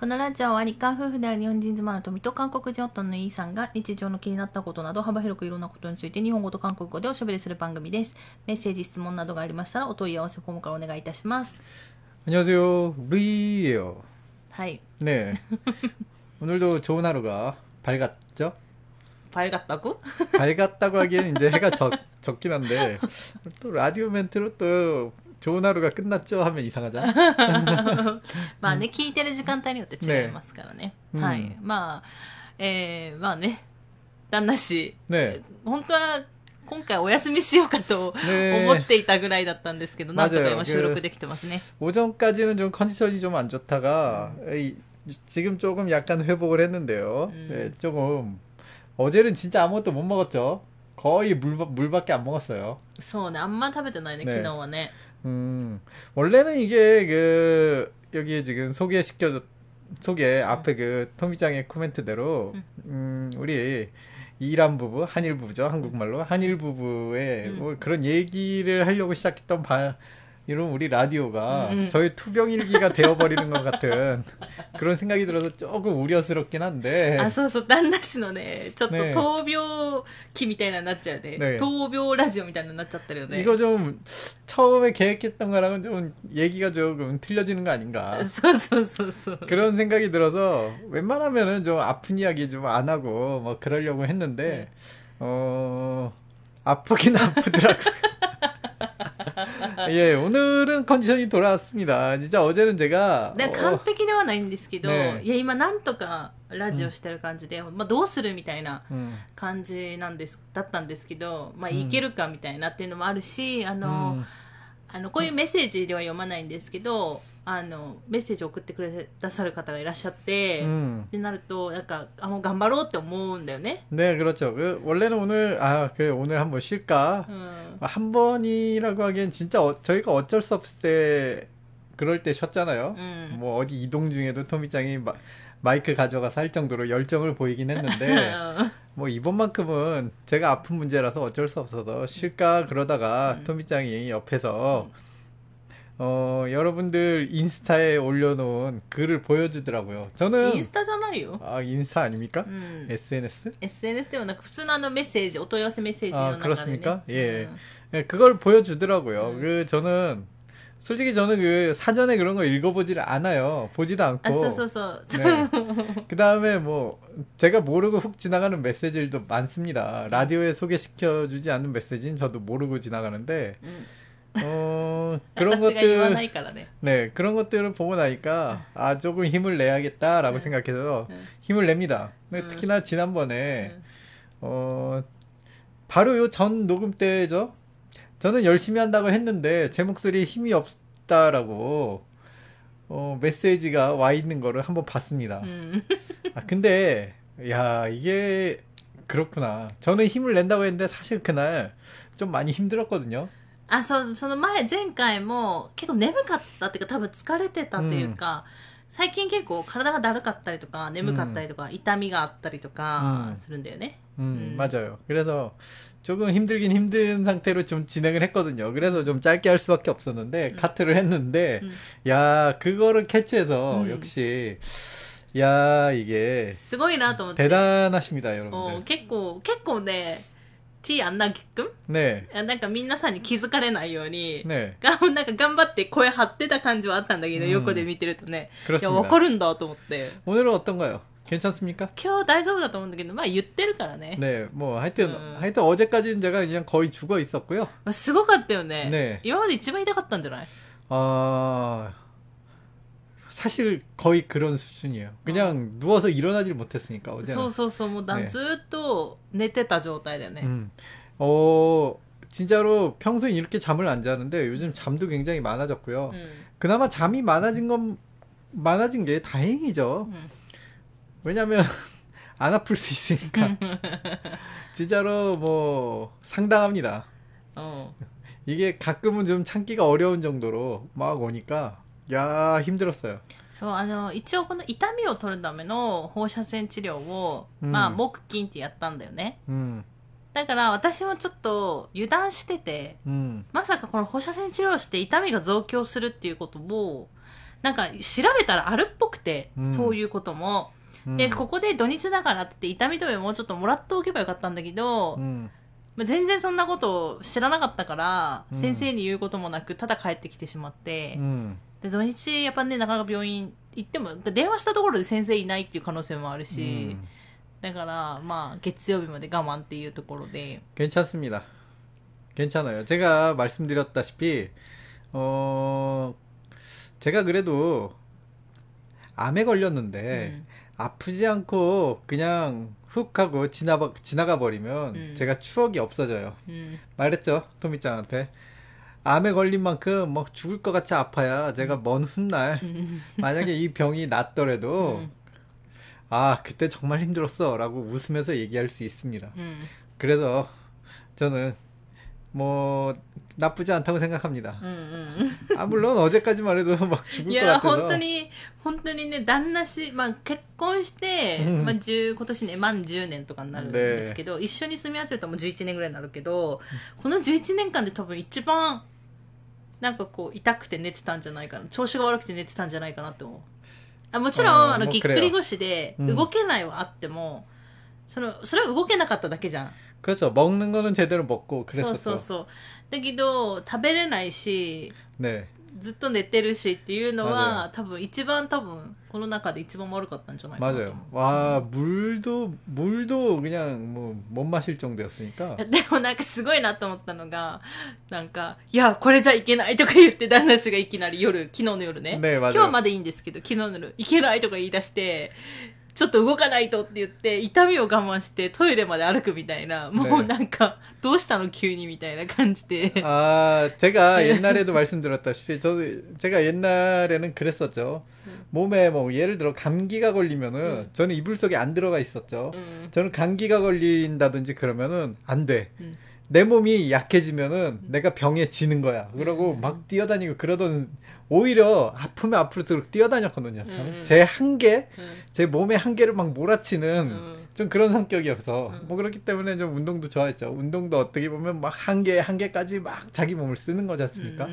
このラジオは日韓夫婦である日本人妻の富と韓国人夫のイーさんが日常の気になったことなど幅広くいろんなことについて日本語と韓国語でおしゃべりする番組です。メッセージ、質問などがありましたらお問い合わせフォームからお願いいたします。 안녕하세요. 루이예요. はい。 네. 오늘도 좋은 하루가 밝았죠? パイガッタク 밝았다고 하기에는 이제 해가 적, 적긴 한데 또 라디오 멘트로 또 좋은 하루가 끝났죠 하면 이상하잖아. まあね、聞いてる時間帯によって違いますからね。ねはい。うんまあ、えー、まあね、旦那氏、 네. 本当は今回お休みしようかとね思っていたぐらいだったんですけど、なんとか 맞아요 今収録できてますね。 오전까지는 좀 컨디션이 좀 안 좋다가 이, 지금 조금 약간 회복을 했는데요. 음. 네, 조금 어제는 진짜 아무것도 못 먹었죠. 거의 물, 물밖에 안 먹었어요. そうね、あんま食べてないね、ね昨日はね。 음, 원래는 이게 그 여기 지금 소개시켜 소개 앞에 그 토미짱의 코멘트대로 음, 우리 이란 부부, 한일 부부죠. 한국말로 한일 부부의 음. 뭐 그런 얘기를 하려고 시작했던 바 이런 우리 라디오가 음. 저희 투병일기가 되어버리는 것 같은 그런 생각이 들어서 조금 우려스럽긴 한데 あ、そうそう、旦那氏のね、ちょっとね闘病期みたいなのになっちゃうね。ね闘病ラジオみたいなのになっちゃってるよね。 이거 좀 처음에 계획했던 거랑은 좀 얘기가 조금 틀려지는 거 아닌가 そうそうそうそう。 그런 생각이 들어서 웬만하면은 좀 아픈 이야기 좀 안 하고 뭐 그러려고 했는데 어 아프긴 아프더라고. 예, 오늘은 컨디션이 돌아왔습니다. 진짜 어제는 제가 で 어, 完璧ではないんですけど、ねいや、今なんとかラジオしてる感じで、まあどうするみたいな 음, 感じなんです、だったんですけど、まあうんいけるかみたいなっていうのもあるし、あの、 음, あの、こういうメッセージでは読まないんですけど、 あの、メッセージを送ってくれださる方がいらっしゃって、 음. ってなると、なんか、あ、もう頑張ろうって思うんだよね。 네, 그렇죠. 그, 원래는 오늘 아, 그 오늘 한번 쉴까? うん。 한 번이라고 하기엔 진짜 어- 저희가 어쩔 수 없을 때 그럴 때 쉬었잖아요. うん。 뭐 어디 이동 중에도 토미짱이 마, 마이크 가져가서 할 정도로 열정을 보이긴 했는데 뭐 이번만큼은 제가 아픈 문제라서 어쩔 수 없어서 쉴까 그러다가 음. 토미짱이 옆에서 어 여러분들 인스타에 올려놓은 글을 보여주더라고요. イ 저는 ンスタじゃないよ。 아 인스타 아닙니까? うん。 SNS? SNS ではなく、普通のあのメッセージ、お問い合わせメッセージの 아 中で、ね。 그렇습니까? 예. うん 예, 그걸 보여주더라고요. 음. 그 저는 솔직히 저는 그 사전에 그런 거 읽어보지를 않아요. 보지도 あ、そう 않고. そうそう。 네. 그 다음에 뭐, 제가 모르고 훅 지나가는 메시지들도 많습니다. 라디오에 소개시켜주지 않는 메시지는 저도 모르고 지나가는데, うん。 어, 그런 것들 네 그런 것들을 보고 나니까 아 조금 힘을 내야겠다라고 응. 생각해서 응. 힘을 냅니다. 응. 음. 특히나 지난번에 어 바로 요 전 녹음 때죠. 저는 열심히 한다고 했는데 제 목소리에 힘이 없다라고 어, 메시지가 와 있는 거를 한번 봤습니다. 아 근데 야 이게 그렇구나. 저는 힘을 낸다고 했는데 사실 그날 좀 많이 힘들었거든요. あ、そう、その前、前回も結構眠かったっていうか多分疲れてたっていうか、最近結構体がだるかったりとか、眠かったりとか、痛みがあったりとかうんするんだよね。 음, 음. 맞아요. 그래서 조금 힘들긴 힘든 상태로 좀 진행을 했거든요. 그래서 좀 짧게 할 수밖에 없었는데, 카트를 했는데, うん。 야, 그거를 캐치해서, 음. 역시, 야, 이게, すごいなと思って。 대단하십니다, お 여러분들. 結構、結構ね、 T あんなぎくん 네, なんか皆さんに気づかれないように、 네, がなんか頑張って声張ってた感じはあったんだけど、うん横で見てるとね。いや、 그렇습니다. わかるんだと思って。 오늘은 어떤가요? 괜찮습니까? 今日大丈夫だと思うんだけど、まあ言ってるからね。 네, 뭐, 하여튼, 음. 하여튼 어제까지는 제가 그냥 거의 죽어 있었고요. まあすごかったよね。ね今まで一番痛かったんじゃない 아, 사실 거의 그런 수준이에요. 그냥 어. 누워서 일어나질 못했으니까 어제. 소소소 뭐난 쯔또 네. 내때다 좋다이네. 음. 어 진짜로 평소엔 이렇게 잠을 안 자는데 요즘 잠도 굉장히 많아졌고요. 음. 그나마 잠이 많아진 건 많아진 게 다행이죠. 음. 왜냐면 안 아플 수 있으니까. 진짜로 뭐 상당합니다. 어. 이게 가끔은 좀 참기가 어려운 정도로 막 오니까 야, 힘들었어요. そう、あの、一応この痛みを取るための放射線治療を、うんまあ、木金ってやったんだよね。 음, だから私もちょっと油断してて、 음, まさかこの放射線治療をして痛みが増強するっていうことを、 なんか調べたらあるっぽくて、うんそういうことも。うんで、ここで土日だからって言って痛み止めもうちょっともらっておけばよかったんだけど、うんまあ全然そんなことを知らなかったから、うん先生に言うこともなく、ただ帰ってきてしまって、うん で土日やっぱねなかなか病院行っても電話したところで先生いないっていう可能性もあるし、 음. だからまあ月曜日まで我慢っていうところで 괜찮습니다. 괜찮아요. 제가 말씀드렸다시피 어 제가 그래도 암에 걸렸는데 음. 아프지 않고 그냥 훅 하고 지나가 지나가 버리면 음. 제가 추억이 없어져요. うん、 말했죠 토미짱한테 암에 걸린 만큼 막 죽을 것 같이 아파야 제가 먼 훗날 음. 만약에 이 병이 낫더라도 음. 아 그때 정말 힘들었어라고 웃으면서 얘기할 수 있습니다. 음. 그래서 저는 뭐 나쁘지 않다고 생각합니다. うんうん 아 물론 어제까지만 해도 막 い 죽을 것 や、 같아서 本当に、本当にね、旦那し、まあ結婚して、うんまあ10、今年ね、満10年とかになるんですけど、一緒に住み合わせるともう11年ぐらいになるけど、この11年間で多分一番、なんかこう、痛くて寝てたんじゃないかな。調子が悪くて寝てたんじゃないかなって思う。あもちろん、あの、あーもうぎっくり腰で、うん動けないはあっても、その、それは動けなかっただけじゃん。 그렇죠. 먹는 거는 제대로 먹고 そうそう 그랬었죠. そう。だけど、食べれないし、 네. ずっと寝てるしっていうの맞아요 は多分一番多分この中で一番悪かったんじゃないかなと 맞아요. 思う 와 물도 물도 그냥 뭐 못 마실 정도였으니까. でもなんかすごいなと思ったのがなんかいやこれじゃいけないとか言って旦那氏がいきなり夜昨日の夜ねね 맞아요. 今日はまでいいんですけど昨日の夜いけないとか言い出して ちょっと動かないとって言って痛みを我慢してトイレまで歩くみたいなもうねなんかどうしたの急にみたいな感じで 아, 제가 네. 옛날에도 말씀드렸다시피 저도 제가 옛날에는 그랬었죠. 몸에 뭐 예를 들어 감기가 걸리면은 음. 저는 이불 속에 안 들어가 있었죠. うん 저는 감기가 걸린다든지 그러면은 안 돼. 음. 내 몸이 약해지면은 내가 병에 지는 거야. 그러고 음. 막 뛰어다니고 그러던 오히려 아프면 아플수록 뛰어다녔거든요. 음, 음. 제 한계, 음. 제 몸의 한계를 막 몰아치는 음. 좀 그런 성격이어서 음. 뭐 그렇기 때문에 좀 운동도 좋아했죠. 운동도 어떻게 보면 막 한계 한계까지 막 자기 몸을 쓰는 거지 않습니까?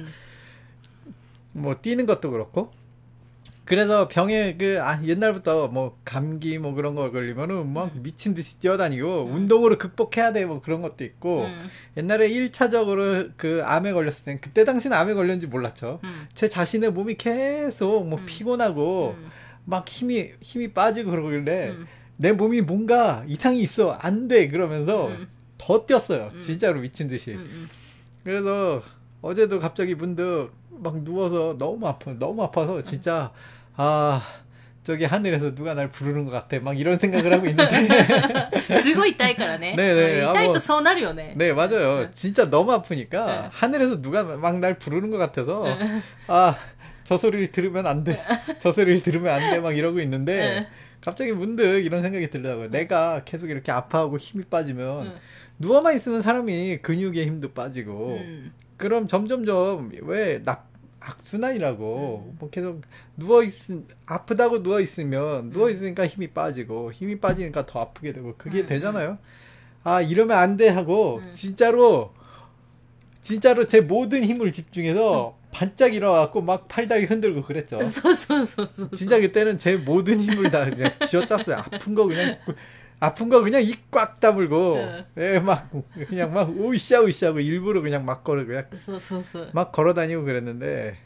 뭐 뛰는 것도 그렇고 그래서 병에 그 아, 옛날부터 뭐 감기 뭐 그런 거 걸리면은 막 음. 미친 듯이 뛰어다니고 음. 운동으로 극복해야 돼 뭐 그런 것도 있고 음. 옛날에 1차적으로 그 암에 걸렸을 땐 그때 당시는 암에 걸렸는지 몰랐죠. 음. 제 자신의 몸이 계속 뭐 음. 피곤하고 음. 막 힘이 힘이 빠지고 그러길래 내 몸이 뭔가 이상이 있어 안 돼 그러면서 더 뛰었어요. 진짜로 미친 듯이. 그래서 어제도 갑자기 문득 막 누워서 너무 아파 너무 아파서 진짜 아 저기 하늘에서 누가 날 부르는 것 같아. 막 이런 생각을 하고 있는데. 쓰고 있다니까네. 네네. 어, 이따이도 아, 뭐 서나리오네. 네 맞아요. 네. 진짜 너무 아프니까 네. 하늘에서 누가 막 날 부르는 것 같아서 네. 아저 소리를 들으면 안 돼. 저 소리를 들으면 안 돼. 막 이러고 있는데 갑자기 문득 이런 생각이 들더라고요. 내가 계속 이렇게 아파하고 힘이 빠지면 음. 누워만 있으면 사람이 근육의 힘도 빠지고 음. 그럼 점점점 왜 나, 악순환이라고. 뭐 계속 누워있, 아프다고 누워있으면, 누워있으니까 힘이 빠지고, 힘이 빠지니까 더 아프게 되고, 그게 되잖아요. 아, 이러면 안 돼 하고, 진짜로, 진짜로 제 모든 힘을 집중해서, 반짝 일어나갖고 막 팔다리 흔들고 그랬죠. 진짜 그때는 제 모든 힘을 다 그냥 쥐어짰어요. 아픈 거 그냥 아픈 거 그냥 입 꽉 다물고 응. 예, 막 그냥 막 으쌰 으쌰하고 일부러 그냥 막 걸어 그냥 そうそうそう。 막 걸어 다니고 그랬는데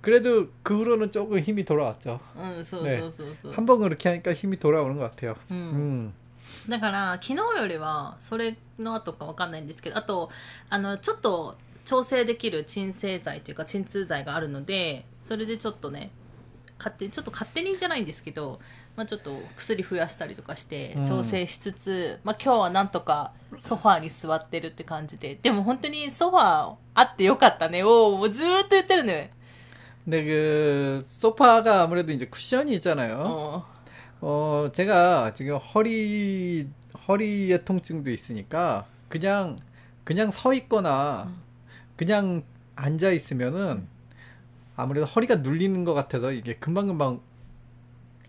그래도 그 후로는 조금 힘이 돌아왔죠. うん、そうねそうそうそう。 한 번 그렇게 하니까 힘이 돌아오는 것 같아요. うん 음. だから昨日よりはそれの後かわかんないんですけどあとあのちょっと調整できる鎮静剤というか鎮痛剤があるのでそれでちょっとね 勝手にちょっと勝手にじゃないんですけど、まあ、ちょっと薬増やしたりとかして調整しつつ、うん、まあ、今日はなんとかソファーに座ってるって感じででも本当にソファーあってよかったね。おをずっと言ってるね근데 그 소파가 아무래도 이제 쿠션이 있잖아 요. 어. 어. 제가 지금 허리 허리에 통증도 있으니까 그냥 그냥 서 있거나 그냥 앉아 있으면은 아무래도 허리가 눌리는 것 같아서 이게 금방금방 ん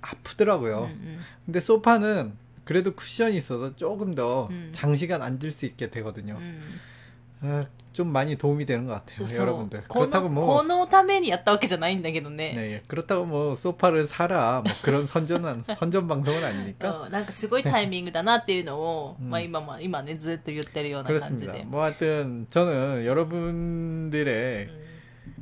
아프더라고요. うん 근데 소파는 그래도 쿠션이 있어서 조금 더 음. 장시간 앉을 수 있게 되거든요. うんうん 아, 좀 많이 도움이 되는 것 같아요, そう 여러분들. こ 그렇다고 の 뭐 このためにやったわけじゃないんだけどね、 네, 그렇다고 뭐 소파를 사라 뭐 그런 선전 선전 방송은 아니니까 うんなんかすごいタイミングだなっていうのを、うんまあ今も今ねずっと言ってるような感じ 그렇습니다. で、 뭐 하여튼 저는 여러분들의 うん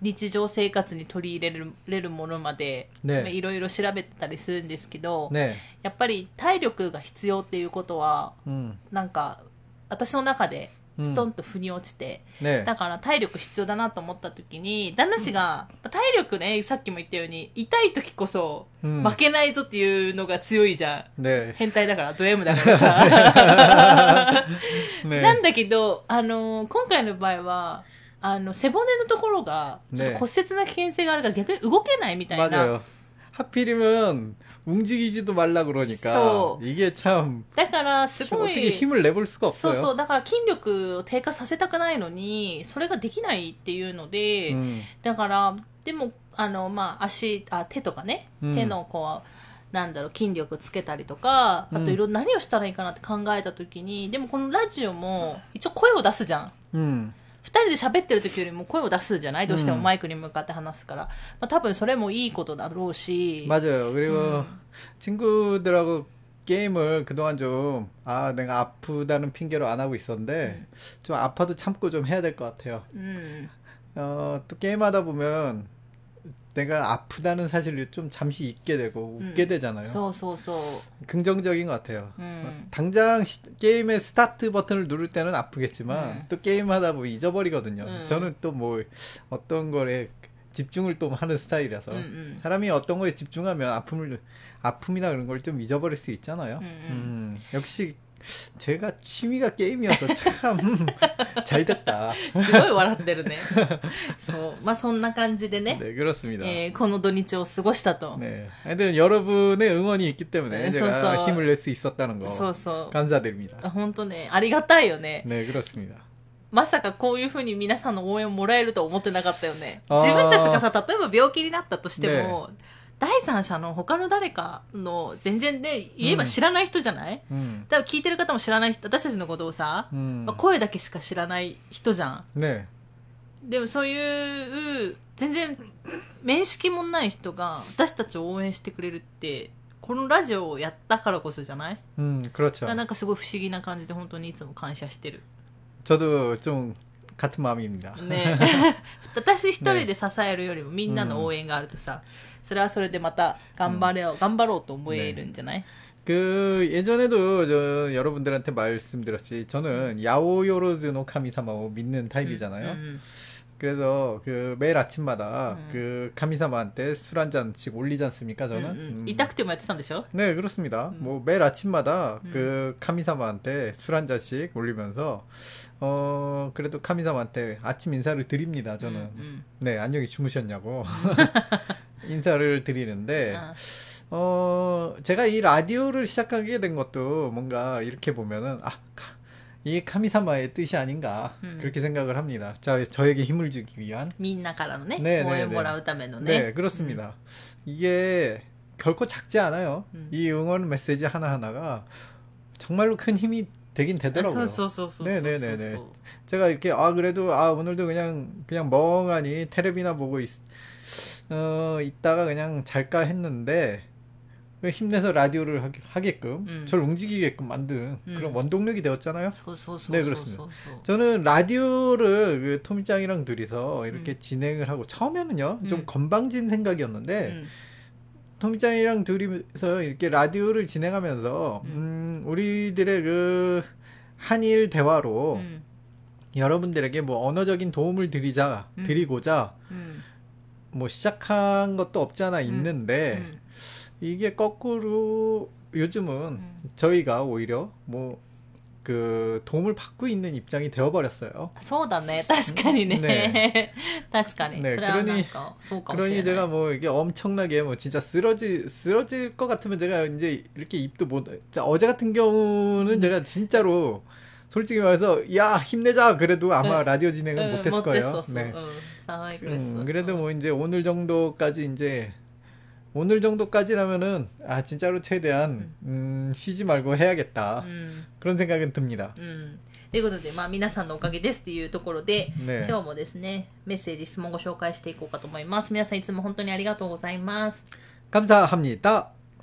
日常生活に取り入れるれるものまでいろいろ調べたりするんですけど、ね、やっぱり体力が必要っていうことは、うん、なんか私の中でストンと腑に落ちて、うんね、だから体力必要だなと思った時に旦那氏が、うん、体力ねさっきも言ったように痛い時こそ負けないぞっていうのが強いじゃん、ね、変態だからド M だからさ、なんだけど、あの、今回の場合はあの背骨のところがちょっと骨折な危険性があるから逆に動けないみたいな。하필이면 움직이지도 말라 그러니까 이게 참 그러니까 어떻게 힘을 내볼 수가 없어 요. そうそう。だから筋力低下させたくないのにそれができないっていうのでだからでもあのまあ足あ手とかね。手のこう、なんだろう筋力つけたりとかあといろんな何をしたらいいかなって考えた時に、でもこのラジオも一応声を出すじゃん、うん、2人で喋ってる時よりも声を出すじゃないどうしてもマイクに向かって話すから、まあ、多分それもいいことだろうし맞아요그리고친구들하고 게임을 그동안 좀, 아, 내가 아프다는 핑계로 안 하고 있었는 데, 음. 좀 아파도 참고 좀 해야 될 것 같아 요. 음. 어, 또 게임하다 보 면, 내가 아프다는 사실을 좀 잠시 잊게 되고 웃게 음. 되잖아요. 소소소. 긍정적인 것 같아요. 음. 당장 시, 게임의 스타트 버튼을 누를 때는 아프겠지만 음. 또 게임하다 보면 잊어버리거든요. 저는 또 뭐 어떤 거에 집중을 또 하는 스타일이라서 사람이 어떤 거에 집중하면 아픔을 아픔이나 그런 걸 좀 잊어버릴 수 있잖아요. 음, 음. 역시 제가 취미가 게임이어서 참 잘 됐다. すごい笑ってるね。そう。まあそんな感じでね、 네, 그렇습니다. えーこの土日を過ごしたと。 네. 하여튼 여러분의 응원이 있기 때문에 네, 제가 소소. 힘을 낼 수 있었다는 거 そうそう。 감사드립니다. 本当ね、ありがたいよね。 네, 그렇습니다. まさかこういうふうに皆さんの応援をもらえるとは思ってなかったよね。あー自分たちがさ、例えば病気になったとしても、 第三者の他の誰かの全然で言えば知らない人じゃない、うん、多分聞いてる方も知らない人私たちのことをさ、うん、まあ、声だけしか知らない人じゃん、ね、でもそういう全然面識もない人が私たちを応援してくれるってこのラジオをやったからこそじゃない？うんクロちゃん。なんかすごい不思議な感じで本当にいつも感謝してる。ちょっと은 마음입니다. ね私一人で支えるよりもみんなの応援があるとさ、それはそれでまた頑張れよ、頑張ろうと思えるんじゃない、 그 예전에도 저 여러분들한테 말씀드렸지 저는 야오요로즈노 카미사마を믿는 타입이잖아요. うん 그래서 그 매일 아침마다 음. 그 카미사마한테 술 한 잔씩 올리지 않습니까 うん 저는? うん 음. 痛くてもやってたんでしょ 네 그렇습니다. 음. 뭐 매일 아침마다 음. 그 카미사마한테 술 한 잔씩 올리면서 어 그래도 카미사한테 아침 인사를 드립니다. 저는 음, 음. 네 안녕히 주무셨냐고 인사를 드리는데 아. 어 제가 이 라디오를 시작하게 된 것도 뭔가 이렇게 보면은 아 카, 이 카미사마의 뜻이 아닌가 음. 그렇게 생각을 합니다. 자 저에게 힘을 주기 위한 민나가라네 네, 네. 네, 네 그렇습니다. 음. 이게 결코 작지 않아요. 음. 이 응원 메시지 하나 하나가 정말로 큰 힘이 되긴 되더라고요. 네네네네. 네, 네, 네. 제가 이렇게 아 그래도 아 오늘도 그냥 그냥 멍하니 테레비나 보고 있, 어 있다가 그냥 잘까 했는데 그 힘내서 라디오를 하게, 끔 음. 저를 움직이게끔 만든 그런 원동력이 되었잖아요. 소, 소, 소, 네 그렇습니다. 저는 라디오를 그 토미짱이랑 둘이서 이렇게 음. 진행을 하고 처음에는요 좀 건방진 생각이었는데. 토미짱이랑 둘이서 이렇게 라디오를 진행하면서 음. 음, 우리들의 그 한일 대화로 음. 여러분들에게 뭐 언어적인 도움을 드리자 음. 드리고자 음. 뭐 시작한 것도 없잖아 음. 있는데 이게 거꾸로 요즘은 저희가 오히려 뭐 그 도움을 받고 있는 입장이 되어버렸어요. そうだね。確かにね。ね確かに。ねそれはなんか、そうかもしれ 그러니 ない。 제가 뭐 이게 엄청나게 뭐 진짜 쓰러지 쓰러질 것 같으면 제가 이제 이렇게 입도 못 자, 어제 같은 경우는 제가 진짜로 솔직히 말해서 야 힘내자 그래도 아마 응. 라디오 진행은 うん 못했을 거예요. 持ってそうそう 네. うん寒いくらいそう 음, 그래도 뭐 이제 오늘 정도까지 이제 오늘 정도까지라면은 아 진짜로 최대한 음, 쉬지 말고 해야겠다 うん 그런 생각은 듭니다. うんということで、まあ、皆さんのおかげですっていうところで、 네. 今日もですね、メッセージ、質問ご紹介していこうかと思います。皆さんいつも本当にありがとうございます。 감사합니다.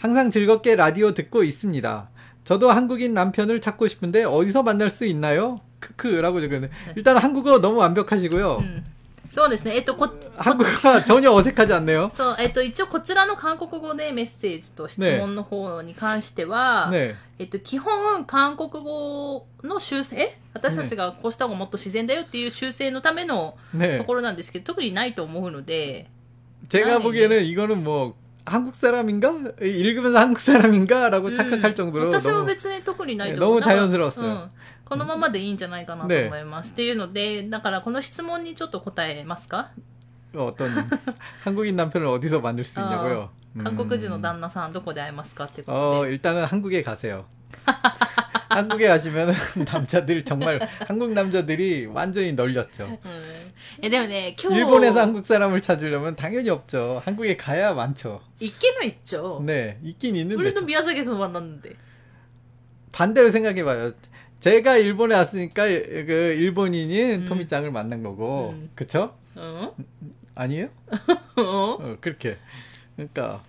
항상 즐겁게 라디오 듣고 있습니다. 저도 한국인 남편을 찾고 싶은데 어디서 만날 수 있나요? 크크라고 적었는데 일단 한국어 너무 완벽하시고요. うんそうですね、えっ、と、こ、 한국어가 전혀 어색하지 않네요. そう、えっ、と、一応こちらの韓国語でメッセージと質問の方に関しては、 네. えっと、基本、韓国語の修正私たちがこうした方がもっと自然だよっていう修正のための 네. ところなんですけど、特にないと思うので、 제가 아니, 보기에는 이거는 뭐 한국 사람인가? 읽으면서 한국 사람인가라고 うん 착각할 정도로 私は 너무 別に特にないとね너무 思う。なんか 자연스러웠어요 うんこのままでいいんじゃないかなと思います。っていうので、だからこの質問にちょっと答えますか 어떤 한국인 남편을 어디서 만들 수 있냐고요? 韓国人の 음. 旦那さんどこで会えますかっていうこと 어 で。 일단은 한국에 가세요. 한국에 가시면 남자들 정말 한국 남자들이 완전히 널렸죠. うんえ でもね、今日、 일본에서 한국 사람을 찾으려면 당연히 없죠. 한국에 가야 많죠. いけないっちゃ。 네, 있긴 있는데 俺の宮崎そばなんで。 반대로 생각해봐요. 제가 일본에 왔으니까 그 일본인인 음. 토미짱을 만난 거고, 음. 그쵸? うん、 아니에요? うん 어, 그렇게. 그러니까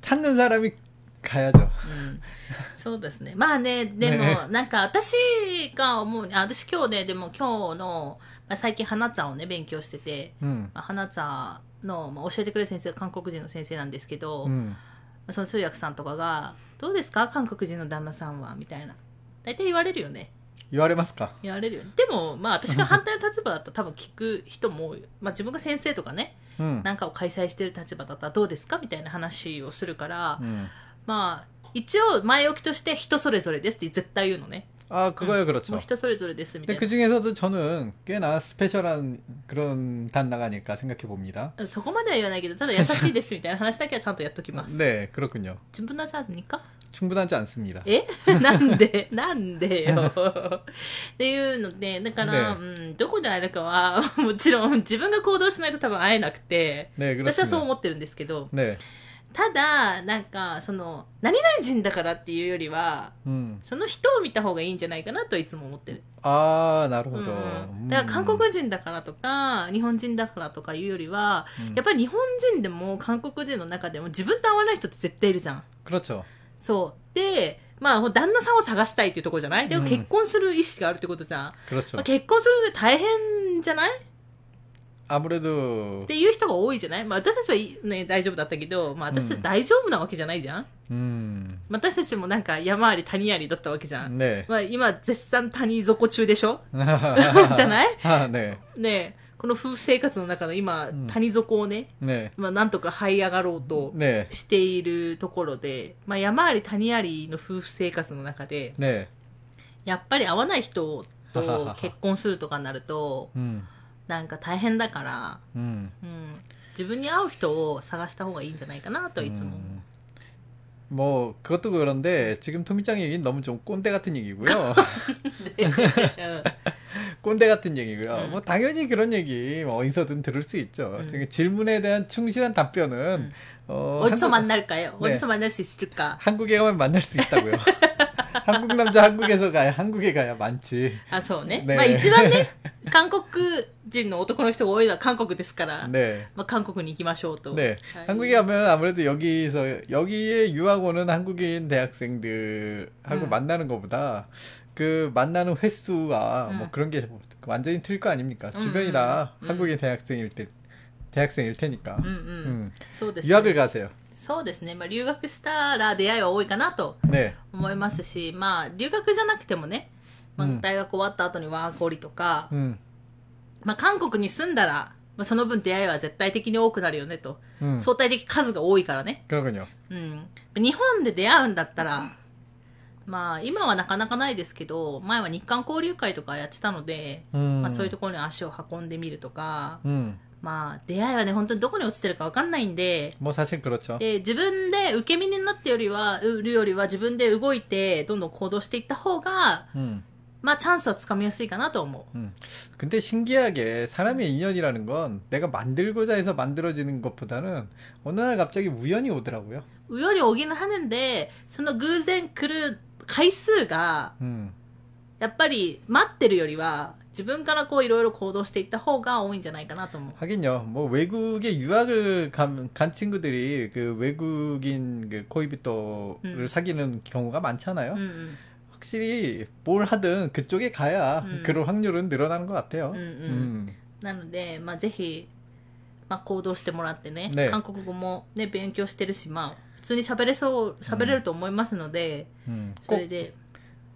찾는 사람이 가야죠. うんそうですね。まあね、でも、ねなんか私が思う、あ私今日ね、でも今日の、 まあ、最近花んをね勉強してて、うん。まあ、花の、まあ、教えてくれる先生が韓国人の先生なんですけど、うん、その通訳さんとかが「どうですか？韓国人の旦那さんは」みたいな。大体言われるよね。言われますか？言われるよ、ね、でもまあ私が反対の立場だったら 多分聞く人も、まあ、自分が先生とかね、うん、なんかを開催してる立場だったらどうですか？みたいな話をするから、うん、まあ一応前置きとして人それぞれですって絶対言うのね。 아, 그거요, も 그렇죠. う人それぞれですみた 근데 い 그 중에서도 저는 꽤나 스페셜한 그런 단나가 아닐까 생각해 봅니다. な。そこまでは言わないけど、ただ優しいですみたいな話だけはちゃんとやっときます。 네, 그렇군요. 自分のじゃあにか 충분하지 않습니다. えなんでなんでよ。っていうので、だから、ねうん、どこで会えるかは、もちろん自分が行動しないと多分会えなくて、 네, 私はそう 그렇습니다. 思ってるんですけど、 네, ただなんかその何々人だからっていうよりは、うん、その人を見た方がいいんじゃないかなといつも思ってる。ああなるほど、うん、だから韓国人だからとか日本人だからとかいうよりは、うん、やっぱり日本人でも韓国人の中でも自分と合わない人って絶対いるじゃん。そう。でまあ、旦那さんを探したいっていうところじゃない？でも結婚する意思があるってことじゃん。まあ、結婚するので大変じゃない？あぶれどっていう人が多いじゃない、まあ、私たちは、ね、大丈夫だったけど、まあ、私たち大丈夫なわけじゃないじゃん、うん、私たちもなんか山あり谷ありだったわけじゃん、ね。まあ、今絶賛谷底中でしょ？じゃない？ね。ねこの夫婦生活の中の今、うん、谷底をね、ね。まあ、なんとか這い上がろうとしているところで、まあ、山あり谷ありの夫婦生活の中で、ね、やっぱり合わない人と結婚するとかになると、うん。 なんか大変だから、 음. うん、自分に合う人を探した方がいいんじゃないかなといつも思う。 음. 뭐 그것도 그런데 지금 토미짱 얘기는 너무 좀 꼰대 같은 얘기고요. 꼰대 같은 얘기고요. 음. 뭐 당연히 그런 얘기 뭐 어디서든 들을 수 있죠. 음. 지금 질문에 대한 충실한 답변은 어, おじさ 한국, まになるかよ。おねじさまになるしするか。 한국에 가면 만날 수 있다고요. 한국 남자 한국에서 가야 한국에 가야 많지. あ、そうね。ねまあ一番ね、韓国人の男の人が多いのは韓国ですから、 네. まあ韓国に行きましょうと。 네. はい 한국에 가면 아무래도 여기서 여기에 유학 오는 한국인 대학생들하고 음. 만나는 것보다 그 만나는 횟수와 뭐 음. 그런 게 완전히 틀릴 거 아닙니까? 음, 주변이 음, 다 음. 한국인 대학생일 때 대학생일 테니까. うんうん。 음. そうですね。 유학을 가세요. そうですね、まあ、留学したら出会いは多いかなと思いますし、ね、まあ、留学じゃなくてもね、まあ、大学終わった後にワーコリとか、うん、まあ、韓国に住んだら、まあ、その分出会いは絶対的に多くなるよねと、うん、相対的数が多いからね、うん、日本で出会うんだったら、まあ、今はなかなかないですけど前は日韓交流会とかやってたので、まあ、そういうところに足を運んでみるとか、まあ出会いはね、本当にどこに落ちてるかわかんないんで、 뭐 사실 그렇죠. で自分で受け身になってよりは、売るよりは自分で動いて、どんどん行動していった方が、 음. まあチャンスはつかみやすいかなと思 음. 근데 신기하게 사람의 인연이라는 건 내가 만들고자 해서 만들어지는 것보다는 어느 날 갑자기 우연히 오더라고요. う。より補하는데、その偶然来る回数が、 음. やっぱり待ってるよりは、 自分からこういろいろ行動していった方が多いんじゃないかなと思う。 하긴요. 뭐 외국에 유학을 간, 간 친구들이 그 외국인 그 코이비토를 음. 사귀는 경우가 많잖아요. うんうん。 확실히 뭘 하든 그쪽에 가야 음. 그럴 확률은 늘어나는 것 같아요. 음, 음. 음. なので、まあぜひ、まあ行動してもらってね、ね韓国語もね、勉強してるし、まあ普通に喋れそう、喋れると思いますので、 음. そ 꼭, れで、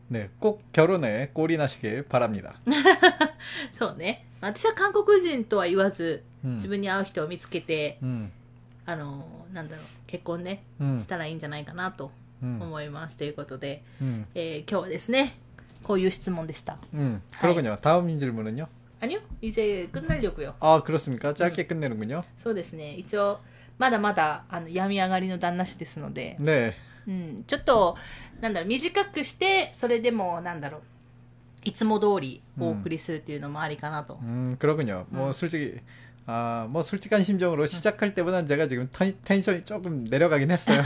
네, 꼭 결혼에 꼴이 나시길 바랍니다. そうね。私は韓国人とは言わず、 음. 自分に合う人を見つけて、 음. あの、なんだろう、結婚ね、 음. したらいいんじゃないかなと 음. 思います。ということで、 음. えー今日はですね、こういう質問でした。 음. 그러군요. 다음 질문은요? 아니요? 이제 끝내려고요. 아, 그렇습니까? 짧게 끝내는군요. そうですね。一応、まだまだ、あの、病み上がりの旦那氏ですので、 네. うん、ちょっと、なんだろう、短くして、それでも、なんだろう、いつも通りお送りするっていうのもありかなと。 음, 그러군요. 뭐, 음. 솔직히, 아, 뭐, 솔직한 심정으로 시작할 때보다는 제가 지금 텐, 텐션이 조금 내려가긴 했어요.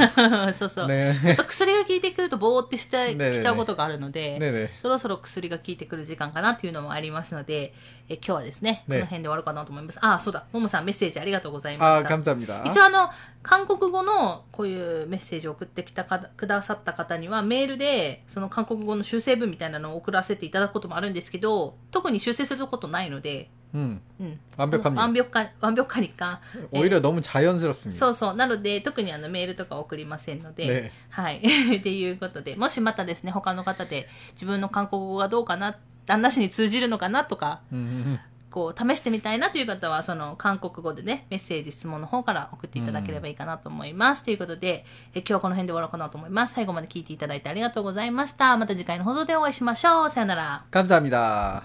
そうそう。 네. ちょっと薬が効いてくるとぼーってしてねえねえきちゃうことがあるので、 네네. そろそろ薬が効いてくる時間かなっていうのもありますので、え今日はですね、こねの辺で終わろうかなと思います。あ、そうだ、ももさんメッセージありがとうございま 아, した。 감사합니다. 一応あの、韓国語のこういうメッセージを送ってきたかくださった方にはメールでその韓国語の修正文みたいなのを送らせていただくこともあるんですけど、特に修正することないので、 음, うん。 완벽합니다. 完璧か、완벽하니까 오히려 너무 자연스럽습니다. そうそう。なので、特にあのメールとか送りませんので、ねはい。っていうことで、もしまたですね、他の方で自分の韓国語がどうかな、旦那氏に通じるのかなとか、 음, 음, こう、試してみたいなという方は、その、韓国語でね、メッセージ、質問の方から送っていただければいいかなと思います。ということで、え今日はこの辺で終わろうかなと思います。最後まで聞いていただいてありがとうございました。また次回の放送でお会いしましょう。さよなら。 감사합니다.